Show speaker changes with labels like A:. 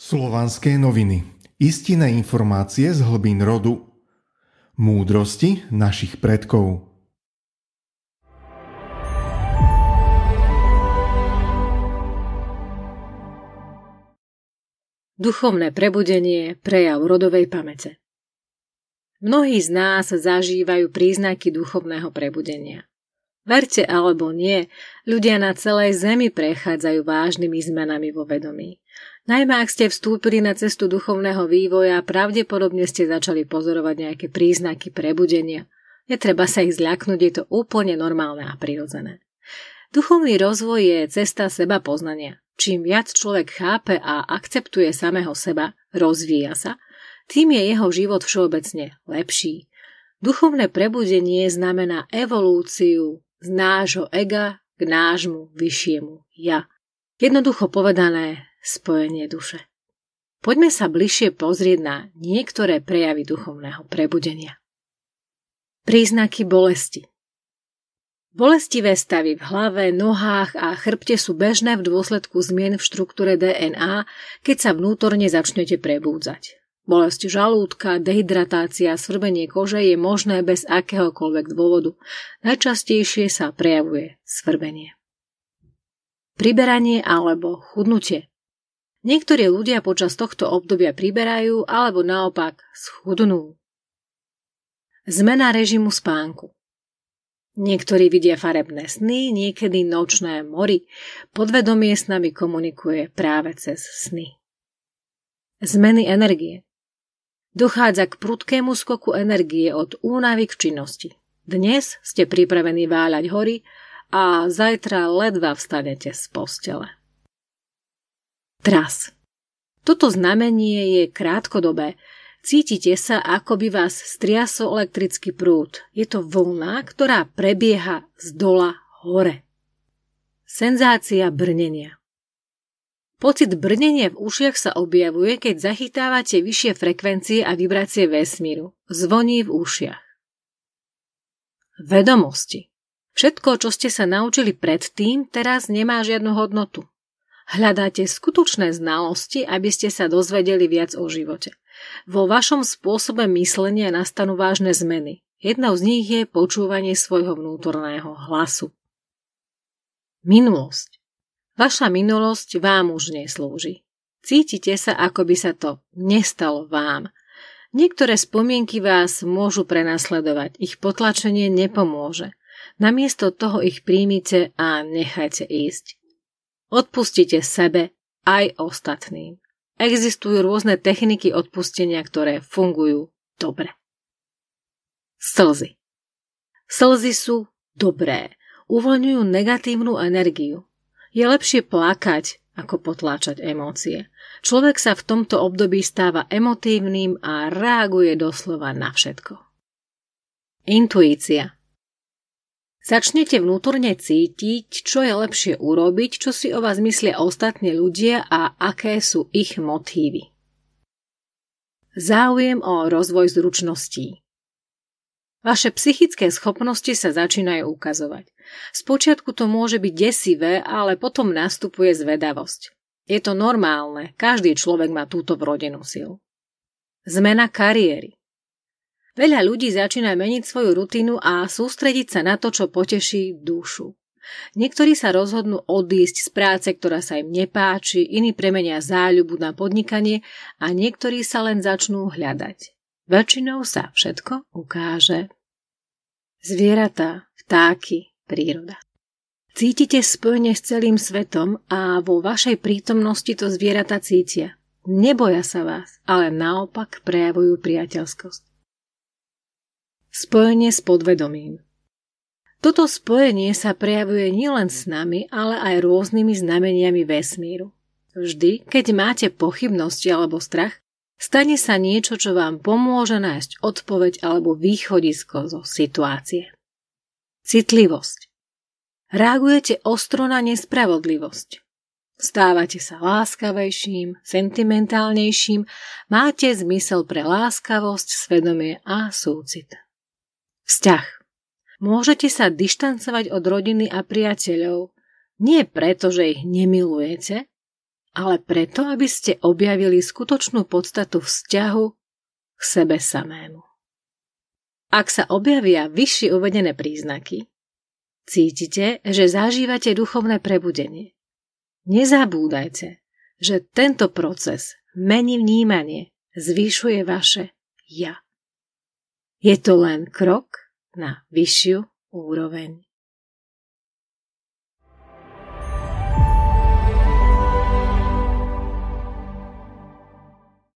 A: Slovanské noviny. Istinné informácie z hlbín rodu. Múdrosti našich predkov.
B: Duchovné prebudenie prejav rodovej pamäte. Mnohí z nás zažívajú príznaky duchovného prebudenia. Verte alebo nie, ľudia na celej Zemi prechádzajú vážnymi zmenami vo vedomí. Najmä ak ste vstúpili na cestu duchovného vývoja, pravdepodobne ste začali pozorovať nejaké príznaky prebudenia. Netreba sa ich zľaknúť, je to úplne normálne a prirodzené. Duchovný rozvoj je cesta seba poznania. Čím viac človek chápe a akceptuje samého seba, rozvíja sa, tým je jeho život všeobecne lepší. Duchovné prebudenie znamená evolúciu z nášho ega k nášmu vyššiemu ja. Jednoducho povedané spojenie duše. Poďme sa bližšie pozrieť na niektoré prejavy duchovného prebudenia. Príznaky bolesti Bolestivé stavy v hlave, nohách a chrbte sú bežné v dôsledku zmien v štruktúre DNA, keď sa vnútorne začnete prebúdzať. Bolesť žalúdka, dehydratácia, svrbenie kože je možné bez akéhokoľvek dôvodu. Najčastejšie sa prejavuje svrbenie. Priberanie alebo chudnutie. Niektorí ľudia počas tohto obdobia priberajú alebo naopak schudnú. Zmena režimu spánku. Niektorí vidia farebné sny, niekedy nočné mori. Podvedomie s nami komunikuje práve cez sny. Zmeny energie. Dochádza k prudkému skoku energie od únavy k činnosti. Dnes ste pripravení váľať hory a zajtra ledva vstanete z postele. Tras. Toto znamenie je krátkodobé. Cítite sa, ako by vás striasol elektrický prúd. Je to vlna, ktorá prebieha z dola hore. Senzácia brnenia. Pocit brnenia v ušiach sa objavuje, keď zachytávate vyššie frekvencie a vibrácie vesmíru. Zvoní v ušiach. Vedomosti. Všetko, čo ste sa naučili predtým, teraz nemá žiadnu hodnotu. Hľadáte skutočné znalosti, aby ste sa dozvedeli viac o živote. Vo vašom spôsobe myslenia nastanú vážne zmeny. Jednou z nich je počúvanie svojho vnútorného hlasu. Minulosť. Vaša minulosť vám už neslúži. Cítite sa, ako by sa to nestalo vám. Niektoré spomienky vás môžu prenasledovať, ich potlačenie nepomôže. Namiesto toho ich príjmite a nechajte ísť. Odpustite sebe aj ostatným. Existujú rôzne techniky odpustenia, ktoré fungujú dobre. Slzy. Slzy sú dobré. Uvoľňujú negatívnu energiu. Je lepšie plakať, ako potláčať emócie. Človek sa v tomto období stáva emotívnym a reaguje doslova na všetko. Intuícia Začnete vnútorne cítiť, čo je lepšie urobiť, čo si o vás myslia ostatní ľudia a aké sú ich motívy. Záujem o rozvoj zručností Vaše psychické schopnosti sa začínajú ukazovať. Spočiatku to môže byť desivé, ale potom nastupuje zvedavosť. Je to normálne, každý človek má túto vrodenú silu. Zmena kariéry. Veľa ľudí začína meniť svoju rutinu a sústrediť sa na to, čo poteší dušu. Niektorí sa rozhodnú odísť z práce, ktorá sa im nepáči, iní premenia záľubu na podnikanie a niektorí sa len začnú hľadať. Väčšinou sa všetko ukáže. Zvieratá, vtáky, príroda. Cítite spojenie s celým svetom a vo vašej prítomnosti to zvieratá cítia. Neboja sa vás, ale naopak prejavujú priateľskosť. Spojenie s podvedomím Toto spojenie sa prejavuje nielen s nami, ale aj rôznymi znameniami vesmíru. Vždy, keď máte pochybnosti alebo strach, Stane sa niečo, čo vám pomôže nájsť odpoveď alebo východisko zo situácie. Citlivosť. Reagujete ostro na nespravodlivosť. Stávate sa láskavejším, sentimentálnejším, máte zmysel pre láskavosť, svedomie a súcit. Vzťah. Môžete sa dištancovať od rodiny a priateľov, nie preto, že ich nemilujete, ale preto, aby ste objavili skutočnú podstatu vzťahu k sebe samému. Ak sa objavia vyššie uvedené príznaky, cítite, že zažívate duchovné prebudenie. Nezabúdajte, že tento proces mení vnímanie, zvyšuje vaše ja. Je to len krok na vyššiu úroveň.